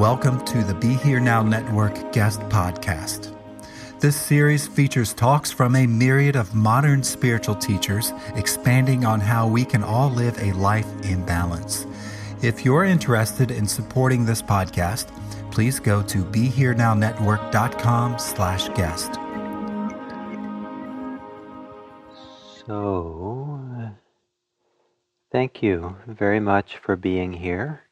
Welcome to the Be Here Now Network guest podcast. This series features talks from a myriad of modern spiritual teachers expanding on how we can all live a life in balance. If you're interested in supporting this podcast, please go to BeHereNowNetwork.com slash guest. So, uh, thank you very much for being here.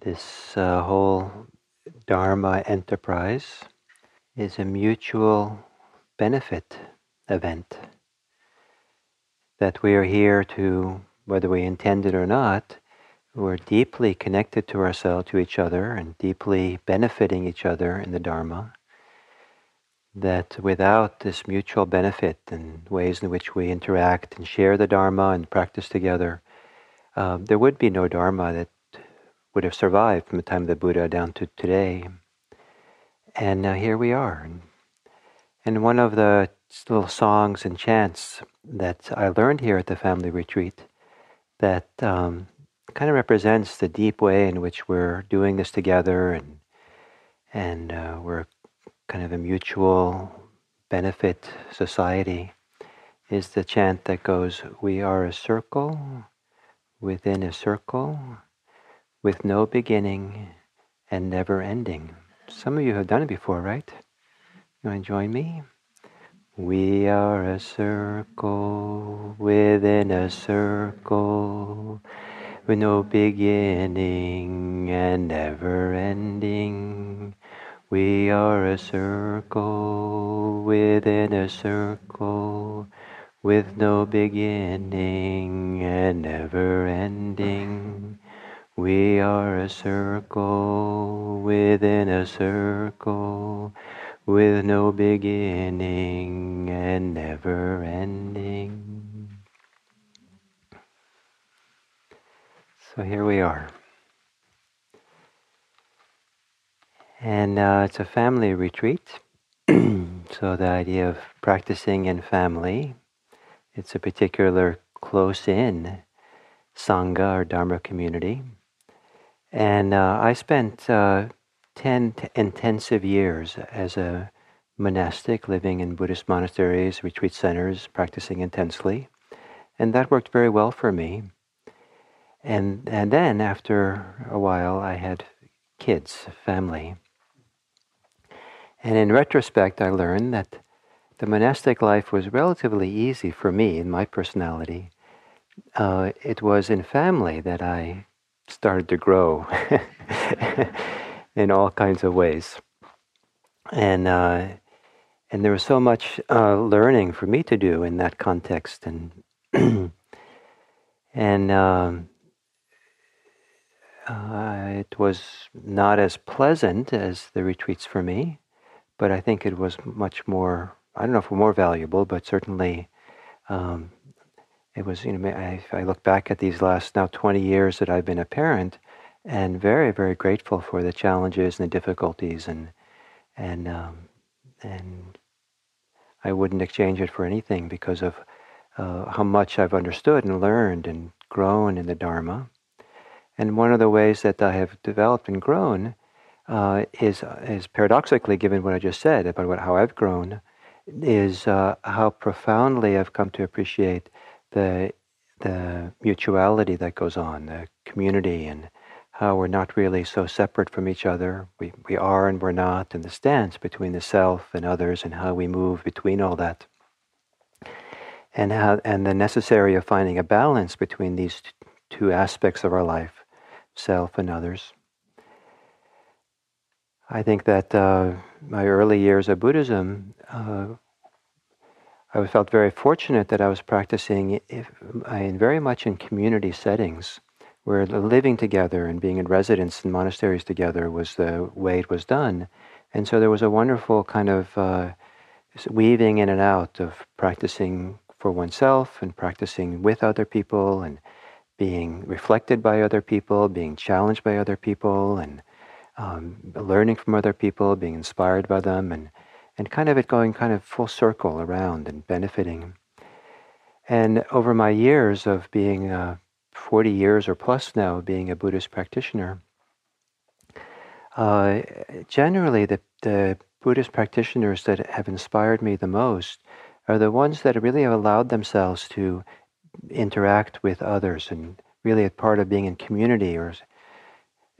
This uh, whole Dharma enterprise is a mutual benefit event. That we are here to, whether we intend it or not, we're deeply connected to ourselves, to each other, and deeply benefiting each other in the Dharma. That without this mutual benefit and ways in which we interact and share the Dharma and practice together, um, there would be no Dharma that would have survived from the time of the Buddha down to today. And uh, here we are. And one of the little songs and chants that I learned here at the family retreat that um, kind of represents the deep way in which we're doing this together and and uh, we're kind of a mutual benefit society is the chant that goes, We are a circle within a circle with no beginning and never ending. Some of you have done it before, right? You want to join me? We are a circle within a circle with no beginning and never ending. We are a circle within a circle with no beginning and never ending. We are a circle within a circle with no beginning and never ending. So here we are. And uh, it's a family retreat. so the idea of practicing in family, it's a particular close in Sangha or Dharma community. And uh, I spent uh, 10 t- intensive years as a monastic, living in Buddhist monasteries, retreat centers, practicing intensely. And that worked very well for me. And, and then after a while, I had kids, family. And in retrospect, I learned that the monastic life was relatively easy for me in my personality. Uh, it was in family that I started to grow in all kinds of ways. And uh, and there was so much uh, learning for me to do in that context, and and um, uh, it was not as pleasant as the retreats for me, but I think it was much more. I don't know if more valuable, but certainly um, it was, you know, I, I look back at these last now 20 years that I've been a parent and very, very grateful for the challenges and the difficulties and, and, um, and I wouldn't exchange it for anything because of uh, how much I've understood and learned and grown in the Dharma. And one of the ways that I have developed and grown uh, is, is paradoxically, given what I just said about what, how I've grown, is uh, how profoundly I've come to appreciate the, the mutuality that goes on, the community, and how we're not really so separate from each other. We, we are and we're not, and the stance between the self and others, and how we move between all that. And, how, and the necessary of finding a balance between these two aspects of our life, self and others. I think that uh, my early years of Buddhism, uh, I felt very fortunate that I was practicing in very much in community settings where living together and being in residence in monasteries together was the way it was done. And so there was a wonderful kind of uh, weaving in and out of practicing for oneself and practicing with other people and being reflected by other people, being challenged by other people, and um, learning from other people, being inspired by them, and, and kind of it going kind of full circle around and benefiting. And over my years of being uh, 40 years or plus now being a Buddhist practitioner, uh, generally the, the Buddhist practitioners that have inspired me the most are the ones that really have allowed themselves to interact with others and really a part of being in community or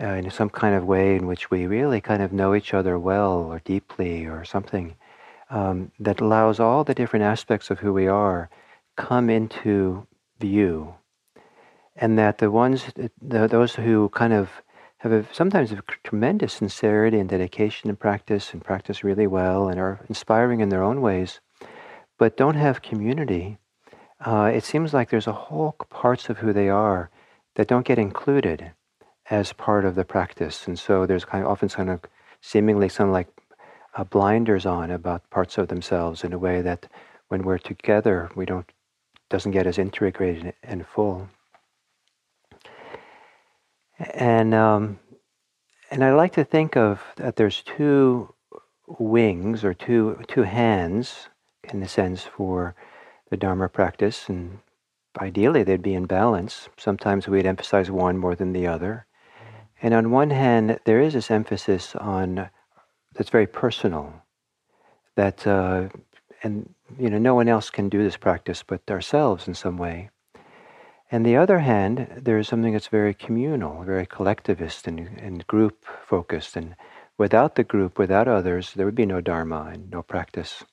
uh, in some kind of way in which we really kind of know each other well or deeply or something um, that allows all the different aspects of who we are come into view. And that the ones the, those who kind of have a, sometimes a tremendous sincerity and dedication and practice and practice really well and are inspiring in their own ways but don't have community uh, it seems like there's a whole parts of who they are that don't get included as part of the practice. And so there's kind of often kind of seemingly some like uh, blinders on about parts of themselves in a way that when we're together, we don't doesn't get as integrated and full. And um, and I like to think of that there's two wings or two two hands in a sense for the Dharma practice, and ideally they'd be in balance. Sometimes we'd emphasize one more than the other. And on one hand, there is this emphasis on that's very personal, that uh, and you know no one else can do this practice but ourselves in some way. And the other hand, there is something that's very communal, very collectivist and, and group focused. And without the group, without others, there would be no dharma and no practice.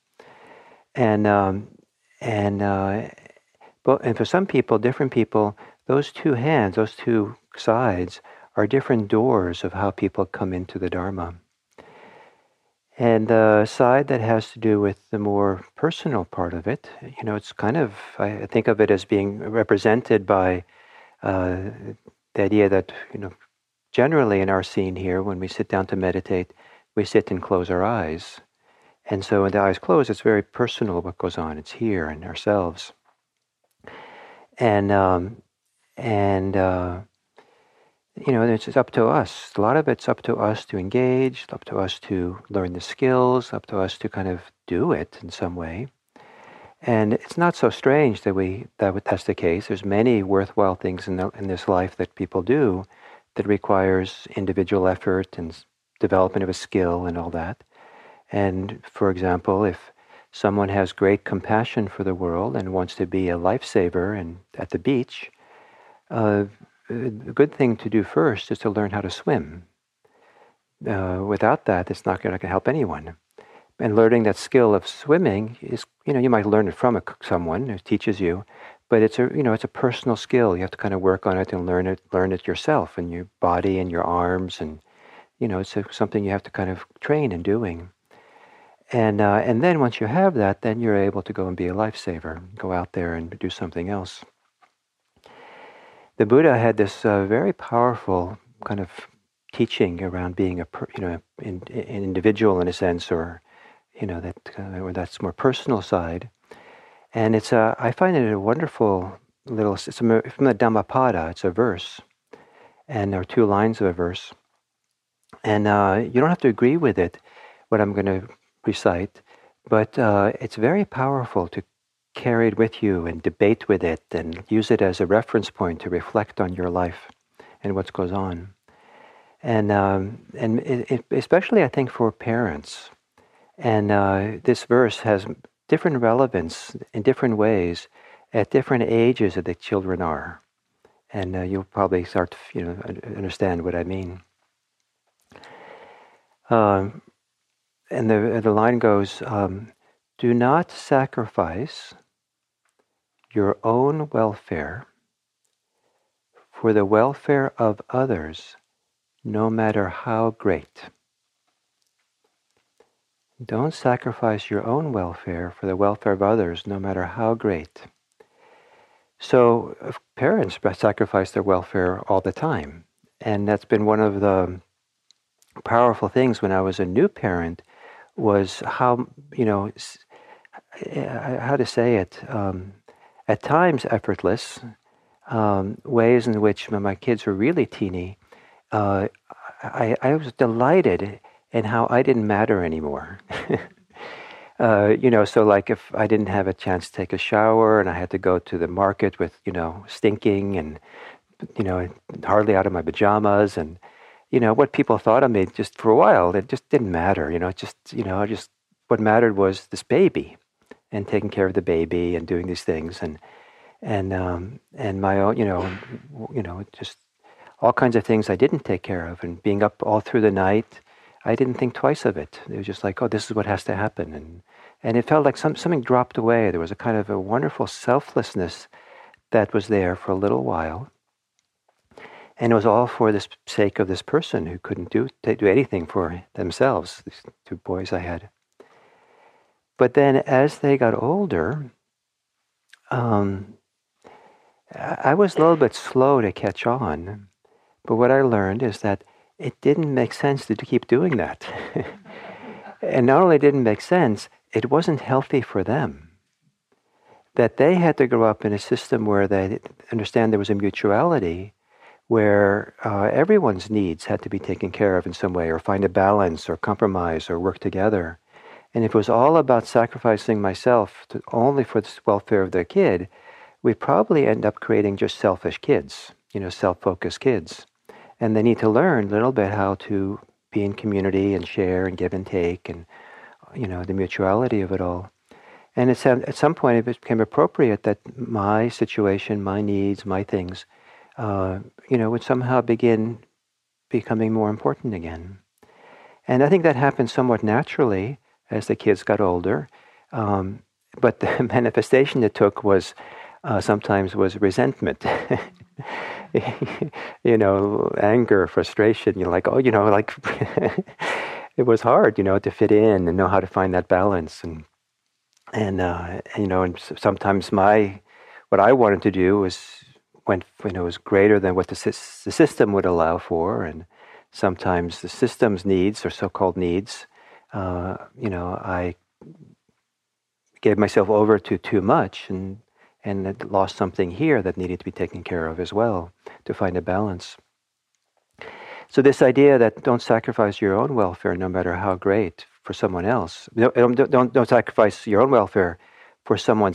And um, and uh, but and for some people, different people, those two hands, those two sides, are different doors of how people come into the Dharma. And the side that has to do with the more personal part of it, you know, it's kind of, I think of it as being represented by uh, the idea that, you know, generally in our scene here, when we sit down to meditate, we sit and close our eyes. And so when the eyes close, it's very personal what goes on. It's here and ourselves. And um, and uh, you know, it's, it's up to us. A lot of it's up to us to engage, up to us to learn the skills, up to us to kind of do it in some way. And it's not so strange that we that that's the case. There's many worthwhile things in the, in this life that people do that requires individual effort and development of a skill and all that. And for example, if someone has great compassion for the world and wants to be a lifesaver and at the beach, uh, the good thing to do first is to learn how to swim. Uh, without that, it's not going to help anyone. And learning that skill of swimming is, you know, you might learn it from a, someone who teaches you, but it's a, you know, it's a personal skill. You have to kind of work on it and learn it, learn it yourself, and your body and your arms, and you know, it's a, something you have to kind of train in doing. And, uh, and then once you have that, then you're able to go and be a lifesaver, go out there and do something else. The Buddha had this uh, very powerful kind of teaching around being a you know an individual in a sense, or you know that uh, or that's more personal side. And it's a I find it a wonderful little. It's from the Dhammapada. It's a verse, and there are two lines of a verse, and uh, you don't have to agree with it. What I'm going to recite, but uh, it's very powerful to carry it with you and debate with it and use it as a reference point to reflect on your life and what goes on. And, um, and it, it, especially, I think, for parents. And uh, this verse has different relevance in different ways at different ages that the children are. And uh, you'll probably start to you know, understand what I mean. Um, and the, the line goes um, Do not sacrifice your own welfare for the welfare of others, no matter how great. Don't sacrifice your own welfare for the welfare of others, no matter how great. So, parents sacrifice their welfare all the time. And that's been one of the powerful things when I was a new parent was how, you know, how to say it, um, at times effortless, um, ways in which when my kids were really teeny, uh, I, I, was delighted in how I didn't matter anymore. uh, you know, so like if I didn't have a chance to take a shower and I had to go to the market with, you know, stinking and, you know, hardly out of my pajamas and, you know, what people thought of me just for a while, it just didn't matter. You know, it just, you know, just what mattered was this baby and taking care of the baby and doing these things and, and um, and my own, you know, you know, just all kinds of things I didn't take care of, and being up all through the night, I didn't think twice of it. It was just like, oh, this is what has to happen, and and it felt like some, something dropped away. There was a kind of a wonderful selflessness that was there for a little while, and it was all for the sake of this person who couldn't do do anything for themselves. These two boys I had. But then, as they got older, um, I was a little bit slow to catch on, but what I learned is that it didn't make sense to keep doing that. and not only didn't make sense, it wasn't healthy for them. That they had to grow up in a system where they understand there was a mutuality, where uh, everyone's needs had to be taken care of in some way, or find a balance, or compromise, or work together. And if it was all about sacrificing myself to, only for the welfare of their kid, we probably end up creating just selfish kids, you know, self focused kids. And they need to learn a little bit how to be in community and share and give and take and, you know, the mutuality of it all. And it's, at some point, it became appropriate that my situation, my needs, my things, uh, you know, would somehow begin becoming more important again. And I think that happened somewhat naturally as the kids got older. Um, but the manifestation it took was uh, sometimes was resentment. you know, anger, frustration. You're like, oh, you know, like it was hard, you know, to fit in and know how to find that balance. And and uh, you know, and sometimes my what I wanted to do was went, you know, was greater than what the, the system would allow for, and sometimes the system's needs or so-called needs, uh, you know, I gave myself over to too much, and and lost something here that needed to be taken care of as well to find a balance. So this idea that don't sacrifice your own welfare, no matter how great, for someone else. Don't, don't, don't sacrifice your own welfare for someone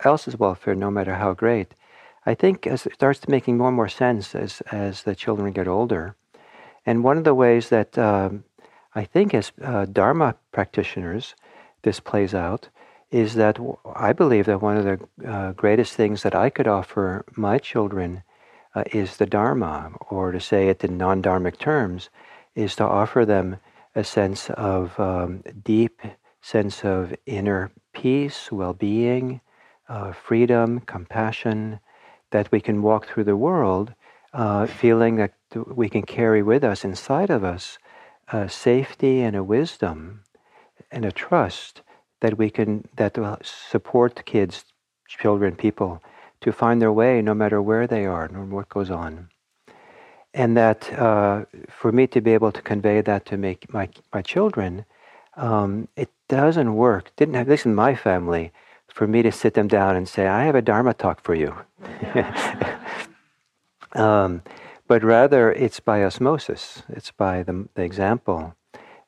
else's welfare, no matter how great. I think as it starts to making more and more sense as, as the children get older. And one of the ways that um, I think as uh, Dharma practitioners this plays out is that I believe that one of the uh, greatest things that I could offer my children uh, is the Dharma, or to say it in non Dharmic terms, is to offer them a sense of um, deep sense of inner peace, well being, uh, freedom, compassion, that we can walk through the world uh, feeling that we can carry with us inside of us a safety and a wisdom and a trust that we can that will support kids, children, people to find their way no matter where they are and what goes on. And that uh, for me to be able to convey that to make my my children, um, it doesn't work. Didn't have this in my family for me to sit them down and say, "I have a dharma talk for you." um, but rather, it's by osmosis. It's by the, the example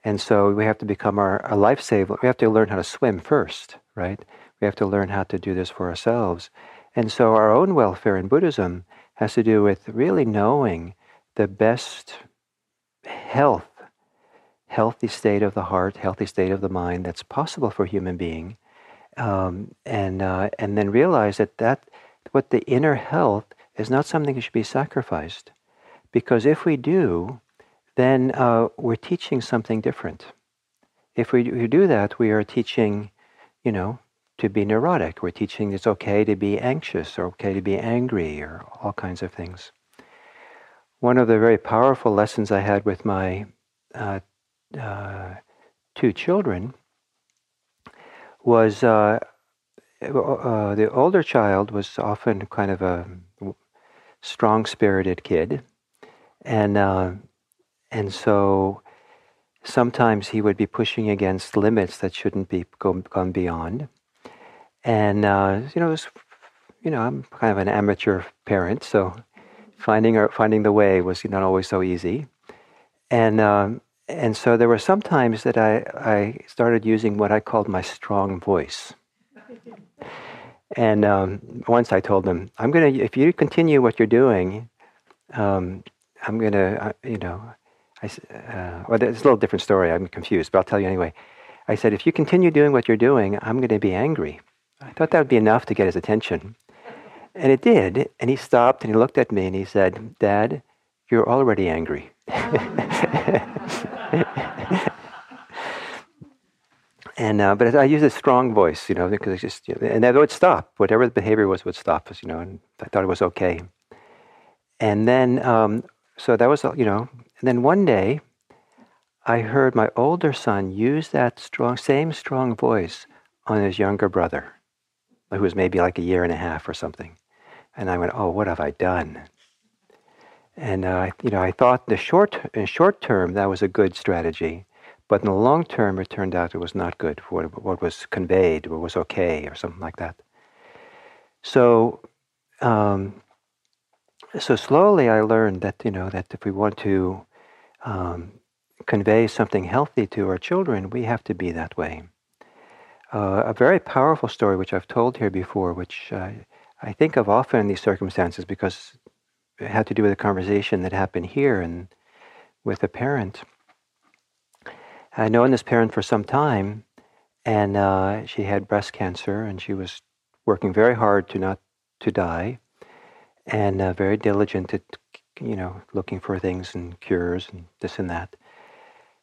and so we have to become our, a lifesaver. We have to learn how to swim first, right? We have to learn how to do this for ourselves. And so our own welfare in Buddhism has to do with really knowing the best health, healthy state of the heart, healthy state of the mind that's possible for a human being, um, and uh, and then realize that that what the inner health is not something that should be sacrificed, because if we do, then uh, we're teaching something different. If we, do that, we are teaching, you know, to be neurotic. We're teaching it's okay to be anxious or okay to be angry or all kinds of things. One of the very powerful lessons I had with my uh, uh, two children was uh, uh the older child was often kind of a strong-spirited kid, and uh, and so sometimes he would be pushing against limits that shouldn't be go, gone beyond. And uh, you know, was, you know, I'm kind of an amateur parent, so finding finding the way was not always so easy. And um, and so there were some times that I I started using what I called my strong voice. And um, once I told them, I'm gonna if you continue what you're doing, um, I'm gonna uh, you know I, uh, well, it's a little different story. I'm confused, but I'll tell you anyway. I said, if you continue doing what you're doing, I'm going to be angry. I thought that would be enough to get his attention. And it did. And he stopped and he looked at me and he said, Dad, you're already angry. and uh, but I used a strong voice, you know, because it just, you know, and that would stop. Whatever the behavior was would stop us, you know, and I thought it was okay. And then, um, so that was, you know, and then one day, I heard my older son use that strong, same strong voice on his younger brother, who was maybe like a year and a half or something. And I went, "Oh, what have I done?" And uh, you know, I thought the short, in short term, that was a good strategy, but in the long term, it turned out it was not good for what, what was conveyed, or was okay, or something like that. So, um, so slowly, I learned that you know that if we want to um, convey something healthy to our children, we have to be that way. Uh, a very powerful story, which I've told here before, which I think of often in these circumstances because it had to do with a conversation that happened here and with a parent. I'd known this parent for some time, and uh, she had breast cancer, and she was working very hard to not to die, and uh, very diligent at you know, looking for things and cures and this and that.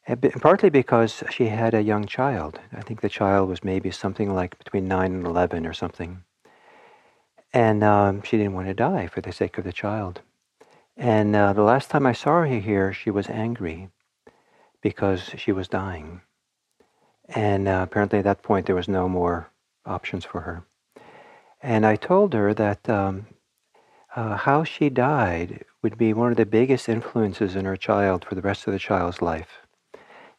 And partly because she had a young child. I think the child was maybe something like between 9 and 11 or something. And um, she didn't want to die for the sake of the child. And uh, the last time I saw her here, she was angry because she was dying. And uh, apparently at that point there was no more options for her. And I told her that um, uh, how she died would be one of the biggest influences in her child for the rest of the child's life.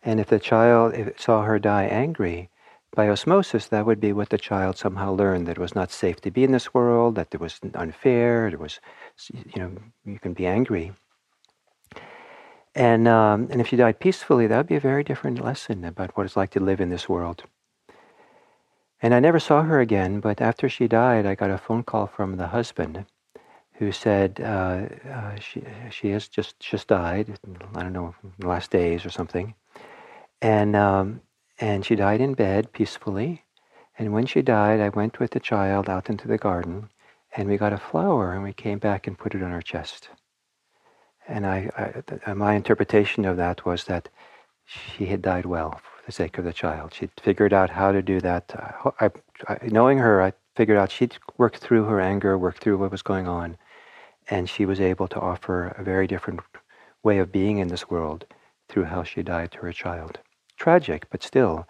And if the child saw her die angry, by osmosis, that would be what the child somehow learned that it was not safe to be in this world, that it was unfair, it was, you know, you can be angry. And, um, and if she died peacefully, that would be a very different lesson about what it's like to live in this world. And I never saw her again, but after she died, I got a phone call from the husband who said uh, uh, she she has just just died. I don't know, last days or something, and um, and she died in bed peacefully. And when she died, I went with the child out into the garden, and we got a flower, and we came back and put it on her chest. And I, I my interpretation of that was that she had died well for the sake of the child. She'd figured out how to do that. I, I, knowing her, I figured out she'd worked through her anger, worked through what was going on, and she was able to offer a very different way of being in this world through how she died to her child. Tragic, but still,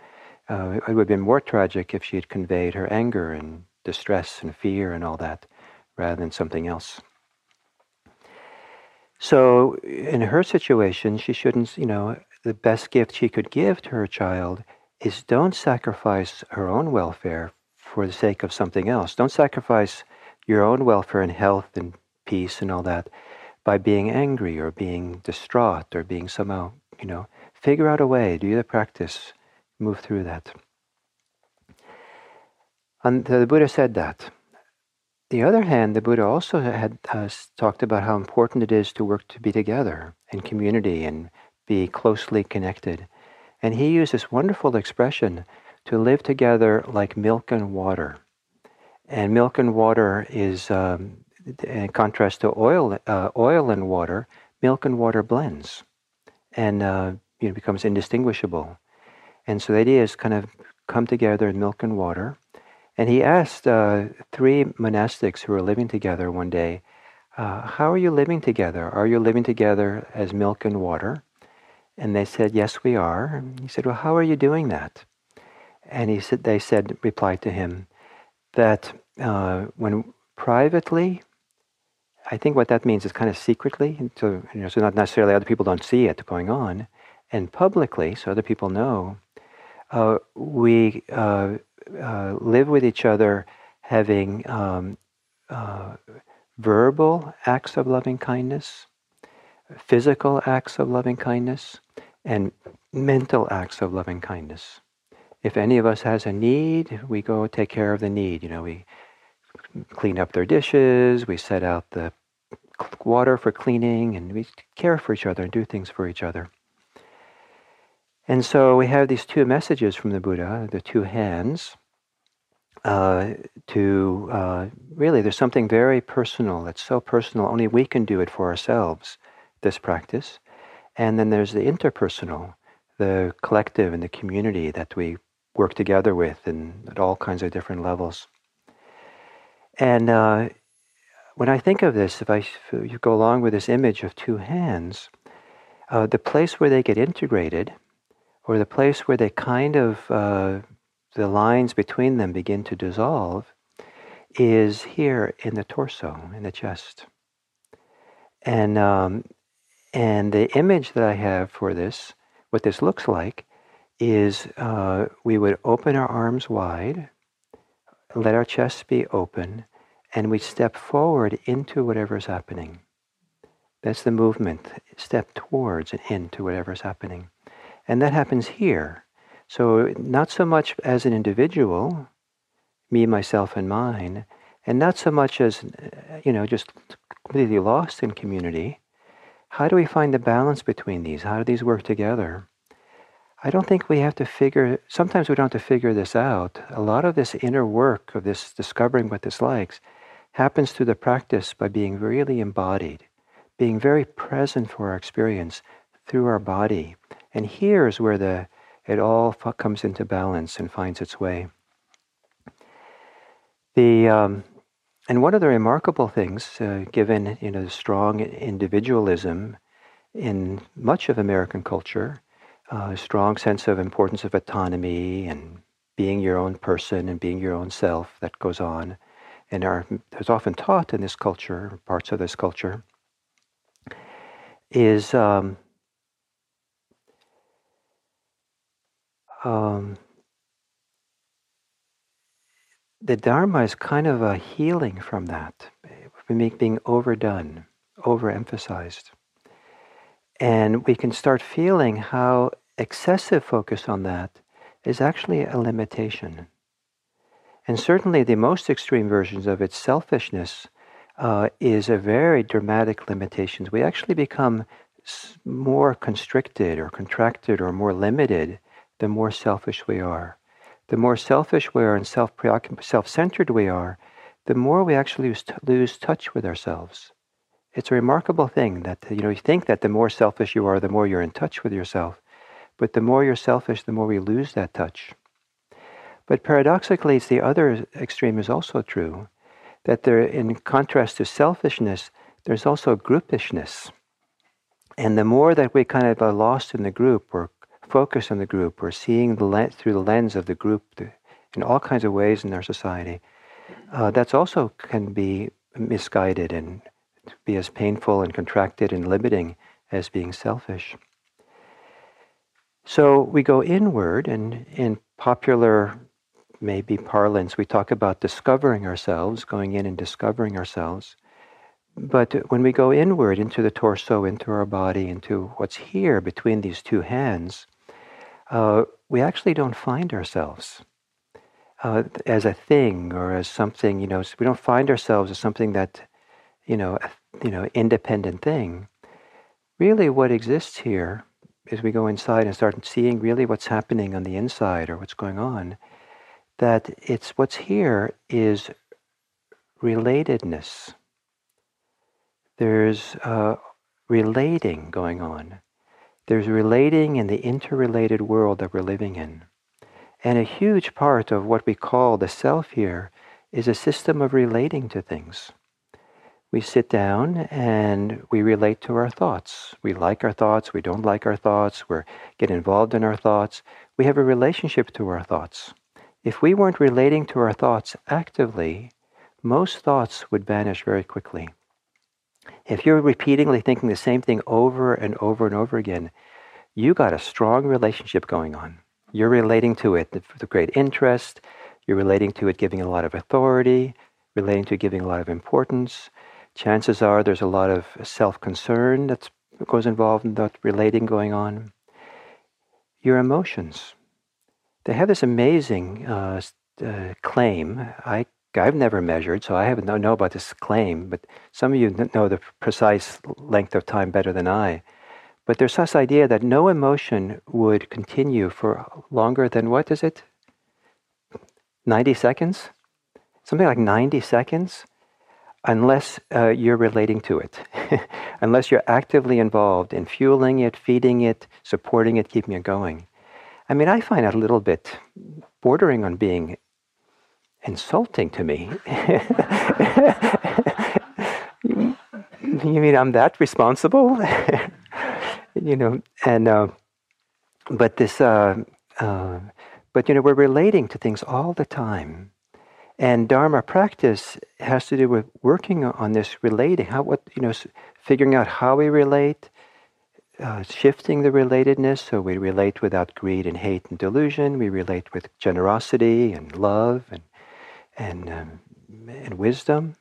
uh, it would have been more tragic if she had conveyed her anger and distress and fear and all that rather than something else. So, in her situation, she shouldn't, you know, the best gift she could give to her child is don't sacrifice her own welfare for the sake of something else. Don't sacrifice your own welfare and health and peace and all that by being angry or being distraught or being somehow, you know, figure out a way, do the practice, move through that. And the Buddha said that. the other hand, the Buddha also had uh, talked about how important it is to work to be together in community and be closely connected. And he used this wonderful expression to live together like milk and water. And milk and water is, um, in contrast to oil, uh, oil and water, milk and water blends and uh, you know, becomes indistinguishable. And so the idea is kind of come together in milk and water. And he asked uh, three monastics who were living together one day, uh, How are you living together? Are you living together as milk and water? And they said, Yes, we are. And he said, Well, how are you doing that? And he said, they said, replied to him, that uh, when privately, I think what that means is kind of secretly, so, you know, so not necessarily other people don't see it going on, and publicly, so other people know, uh, we uh, uh, live with each other having um, uh, verbal acts of loving kindness, physical acts of loving kindness, and mental acts of loving kindness. If any of us has a need, we go take care of the need. You know, we clean up their dishes, we set out the water for cleaning, and we care for each other and do things for each other. And so we have these two messages from the Buddha, the two hands. Uh, to uh, really, there's something very personal. It's so personal, only we can do it for ourselves, this practice. And then there's the interpersonal, the collective and the community that we work together with and at all kinds of different levels. And uh, when I think of this, if I if you go along with this image of two hands, uh, the place where they get integrated, or the place where they kind of uh, the lines between them begin to dissolve, is here in the torso, in the chest. And um, and the image that I have for this, what this looks like, is uh, we would open our arms wide, let our chest be open, and we step forward into whatever's happening. That's the movement. Step towards and into whatever's happening. And that happens here. So, not so much as an individual, me, myself, and mine, and not so much as, you know, just completely lost in community, how do we find the balance between these? How do these work together? I don't think we have to figure, sometimes we don't have to figure this out. A lot of this inner work of this discovering what this likes happens through the practice by being really embodied, being very present for our experience through our body. And here is where the, it all comes into balance and finds its way. The, um, and one of the remarkable things, uh, given you know, the strong individualism in much of American culture, uh, a strong sense of importance of autonomy and being your own person and being your own self that goes on, and are is often taught in this culture, parts of this culture, is um, um, the Dharma is kind of a healing from that, being overdone, overemphasized. And we can start feeling how excessive focus on that is actually a limitation. And certainly the most extreme versions of its selfishness uh, is a very dramatic limitation. We actually become more constricted or contracted or more limited the more selfish we are the more selfish we are and self self-centered we are, the more we actually lose, lose touch with ourselves. It's a remarkable thing that you know you think that the more selfish you are, the more you're in touch with yourself, but the more you're selfish, the more we lose that touch. But paradoxically, it's the other extreme is also true, that there, in contrast to selfishness, there's also groupishness. And the more that we kind of are lost in the group or focus on the group or seeing the through the lens of the group in all kinds of ways in our society, uh, that's also can be misguided and be as painful and contracted and limiting as being selfish. So we go inward, and in popular, maybe parlance, we talk about discovering ourselves, going in and discovering ourselves. But when we go inward into the torso, into our body, into what's here between these two hands, uh, we actually don't find ourselves. uh, as a thing or as something, you know, we don't find ourselves as something that, you know, a, you know, independent thing. Really, what exists here as we go inside and start seeing really what's happening on the inside or what's going on, that it's what's here is relatedness. There's uh, relating going on. There's relating in the interrelated world that we're living in. And a huge part of what we call the self here is a system of relating to things. We sit down and we relate to our thoughts. We like our thoughts, we don't like our thoughts, we get involved in our thoughts. We have a relationship to our thoughts. If we weren't relating to our thoughts actively, most thoughts would vanish very quickly. If you're repeatedly thinking the same thing over and over and over again, you got a strong relationship going on. You're relating to it with great interest. You're relating to it giving a lot of authority, relating to giving a lot of importance. Chances are there's a lot of self concern that goes involved in that relating going on. Your emotions. They have this amazing uh, uh, claim. I, I've never measured, so I haven't know, know about this claim, but some of you know the precise length of time better than I but there's this idea that no emotion would continue for longer than what is it? 90 seconds? Something like 90 seconds? Unless uh, you're relating to it, unless you're actively involved in fueling it, feeding it, supporting it, keeping it going. I mean, I find that a little bit bordering on being insulting to me. you mean I'm that responsible? you know, and uh, but this, uh, uh, but you know, we're relating to things all the time, and Dharma practice has to do with working on this relating. How what you know, figuring out how we relate, uh, shifting the relatedness so we relate without greed and hate and delusion. We relate with generosity and love and and um, and wisdom.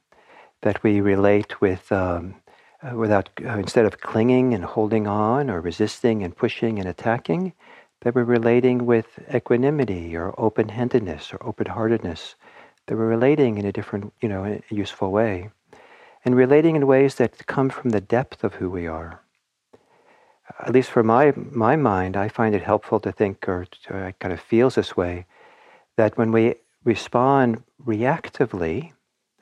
That we relate with um, uh, without uh, instead of clinging and holding on or resisting and pushing and attacking, that we're relating with equanimity or open-handedness or open-heartedness. That we're relating in a different, you know, useful way, and relating in ways that come from the depth of who we are. At least for my my mind, I find it helpful to think, or uh, kind of feels this way, that when we respond reactively,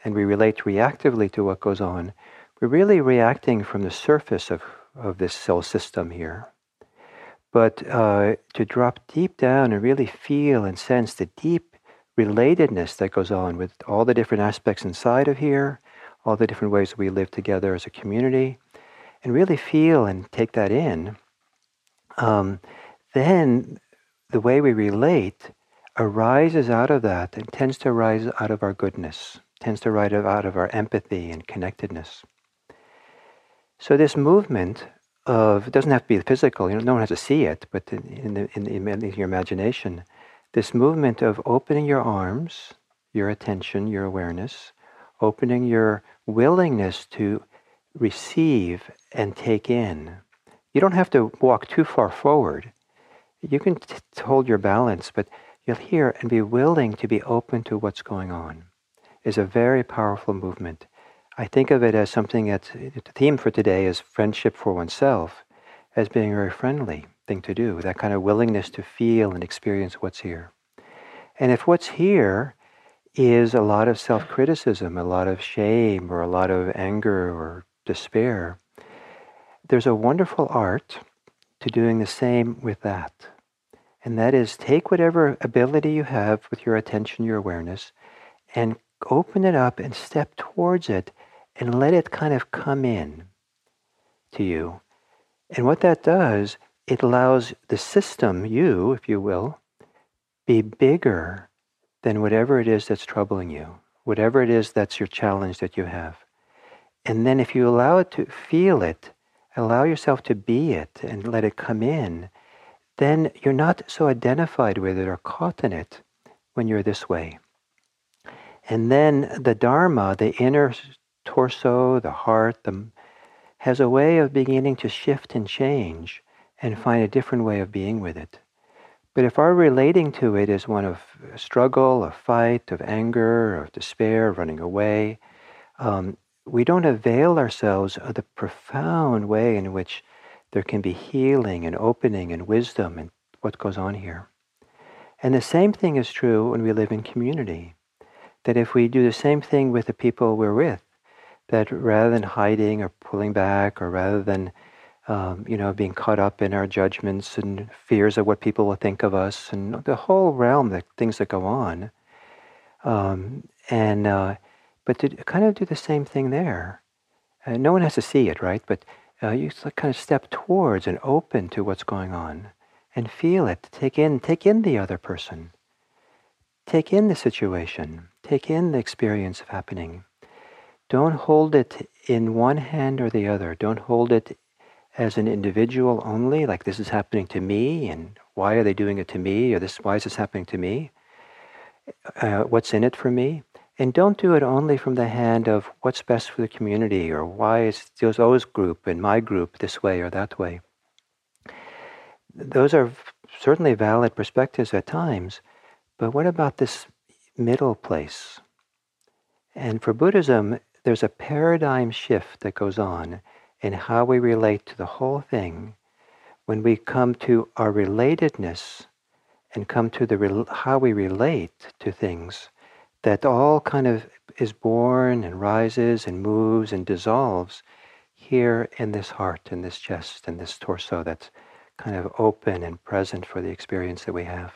and we relate reactively to what goes on, we're really reacting from the surface of, of this cell system here. But uh, to drop deep down and really feel and sense the deep relatedness that goes on with all the different aspects inside of here, all the different ways we live together as a community, and really feel and take that in, um, then the way we relate arises out of that and tends to arise out of our goodness, tends to arise out of our empathy and connectedness. So this movement of it doesn't have to be physical. You know, no one has to see it, but in, in, the, in, in your imagination, this movement of opening your arms, your attention, your awareness, opening your willingness to receive and take in. You don't have to walk too far forward. You can t- hold your balance, but you'll hear and be willing to be open to what's going on. Is a very powerful movement. I think of it as something that the theme for today is friendship for oneself as being a very friendly thing to do, that kind of willingness to feel and experience what's here. And if what's here is a lot of self criticism, a lot of shame, or a lot of anger or despair, there's a wonderful art to doing the same with that. And that is take whatever ability you have with your attention, your awareness, and open it up and step towards it and let it kind of come in to you. And what that does, it allows the system, you, if you will, be bigger than whatever it is that's troubling you, whatever it is that's your challenge that you have. And then if you allow it to feel it, allow yourself to be it and let it come in, then you're not so identified with it or caught in it when you're this way. And then the Dharma, the inner torso, the heart, the, has a way of beginning to shift and change and find a different way of being with it. But if our relating to it is one of struggle, of fight, of anger, of despair, running away, um, we don't avail ourselves of the profound way in which there can be healing and opening and wisdom and what goes on here. And the same thing is true when we live in community. That if we do the same thing with the people we're with, that rather than hiding or pulling back, or rather than um, you know being caught up in our judgments and fears of what people will think of us, and the whole realm of things that go on, um, and uh, but to kind of do the same thing there. Uh, no one has to see it, right? But uh, you kind of step towards and open to what's going on, and feel it. Take in, take in the other person. Take in the situation. Take in the experience of happening don't hold it in one hand or the other. Don't hold it as an individual only, like this is happening to me, and why are they doing it to me, or this why is this happening to me? Uh, what's in it for me? And don't do it only from the hand of what's best for the community, or why is those group and my group this way or that way. Those are certainly valid perspectives at times, but what about this middle place? And for Buddhism, there's a paradigm shift that goes on in how we relate to the whole thing when we come to our relatedness and come to the how we relate to things that all kind of is born and rises and moves and dissolves here in this heart in this chest in this torso that's kind of open and present for the experience that we have.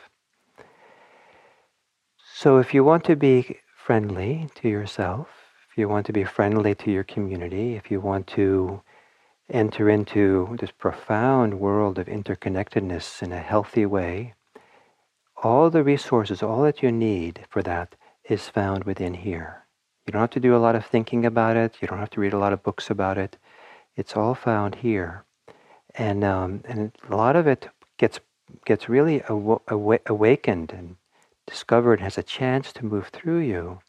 So if you want to be friendly to yourself if you want to be friendly to your community, if you want to enter into this profound world of interconnectedness in a healthy way, all the resources, all that you need for that is found within here. You don't have to do a lot of thinking about it. You don't have to read a lot of books about it. It's all found here, and um, and a lot of it gets gets really aw- aw- awakened and discovered, has a chance to move through you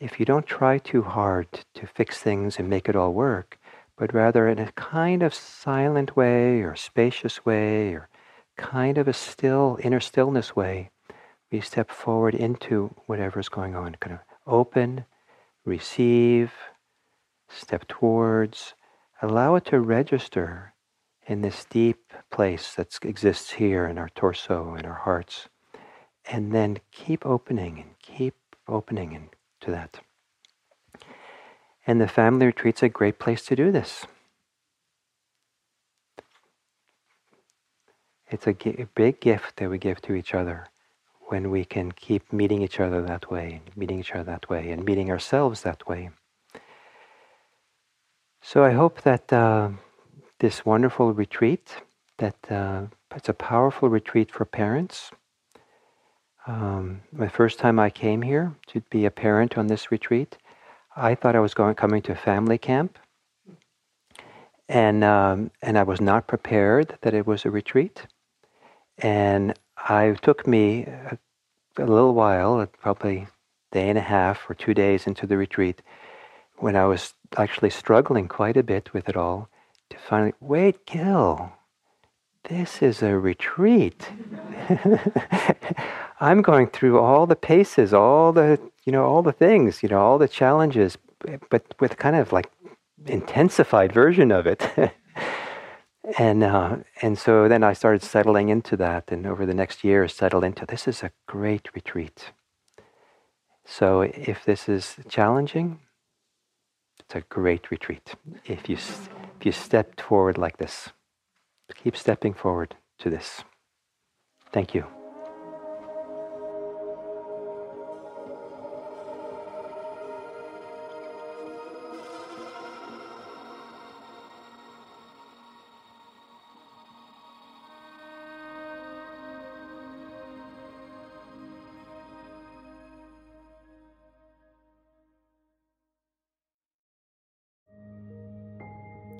if you don't try too hard to fix things and make it all work, but rather in a kind of silent way or spacious way or kind of a still, inner stillness way, we step forward into whatever's going on. Kind of open, receive, step towards, allow it to register in this deep place that exists here in our torso, in our hearts, and then keep opening and keep opening to that. And the family retreat's a great place to do this. It's a, a big gift that we give to each other when we can keep meeting each other that way, meeting each other that way, and meeting ourselves that way. So I hope that uh, this wonderful retreat, that uh, it's a powerful retreat for parents, um, the first time I came here to be a parent on this retreat, I thought I was going coming to a family camp, and um, and I was not prepared that it was a retreat, and I took me a, a little while, uh, probably day and a half or two days into the retreat, when I was actually struggling quite a bit with it all, to finally wait, Gil, this is a retreat. I'm going through all the paces, all the, you know, all the things, you know, all the challenges, but with kind of like intensified version of it. and uh, and so then I started settling into that, and over the next year, settled into this is a great retreat. So if this is challenging, it's a great retreat. If you if you step forward like this. Keep stepping forward to this. Thank you.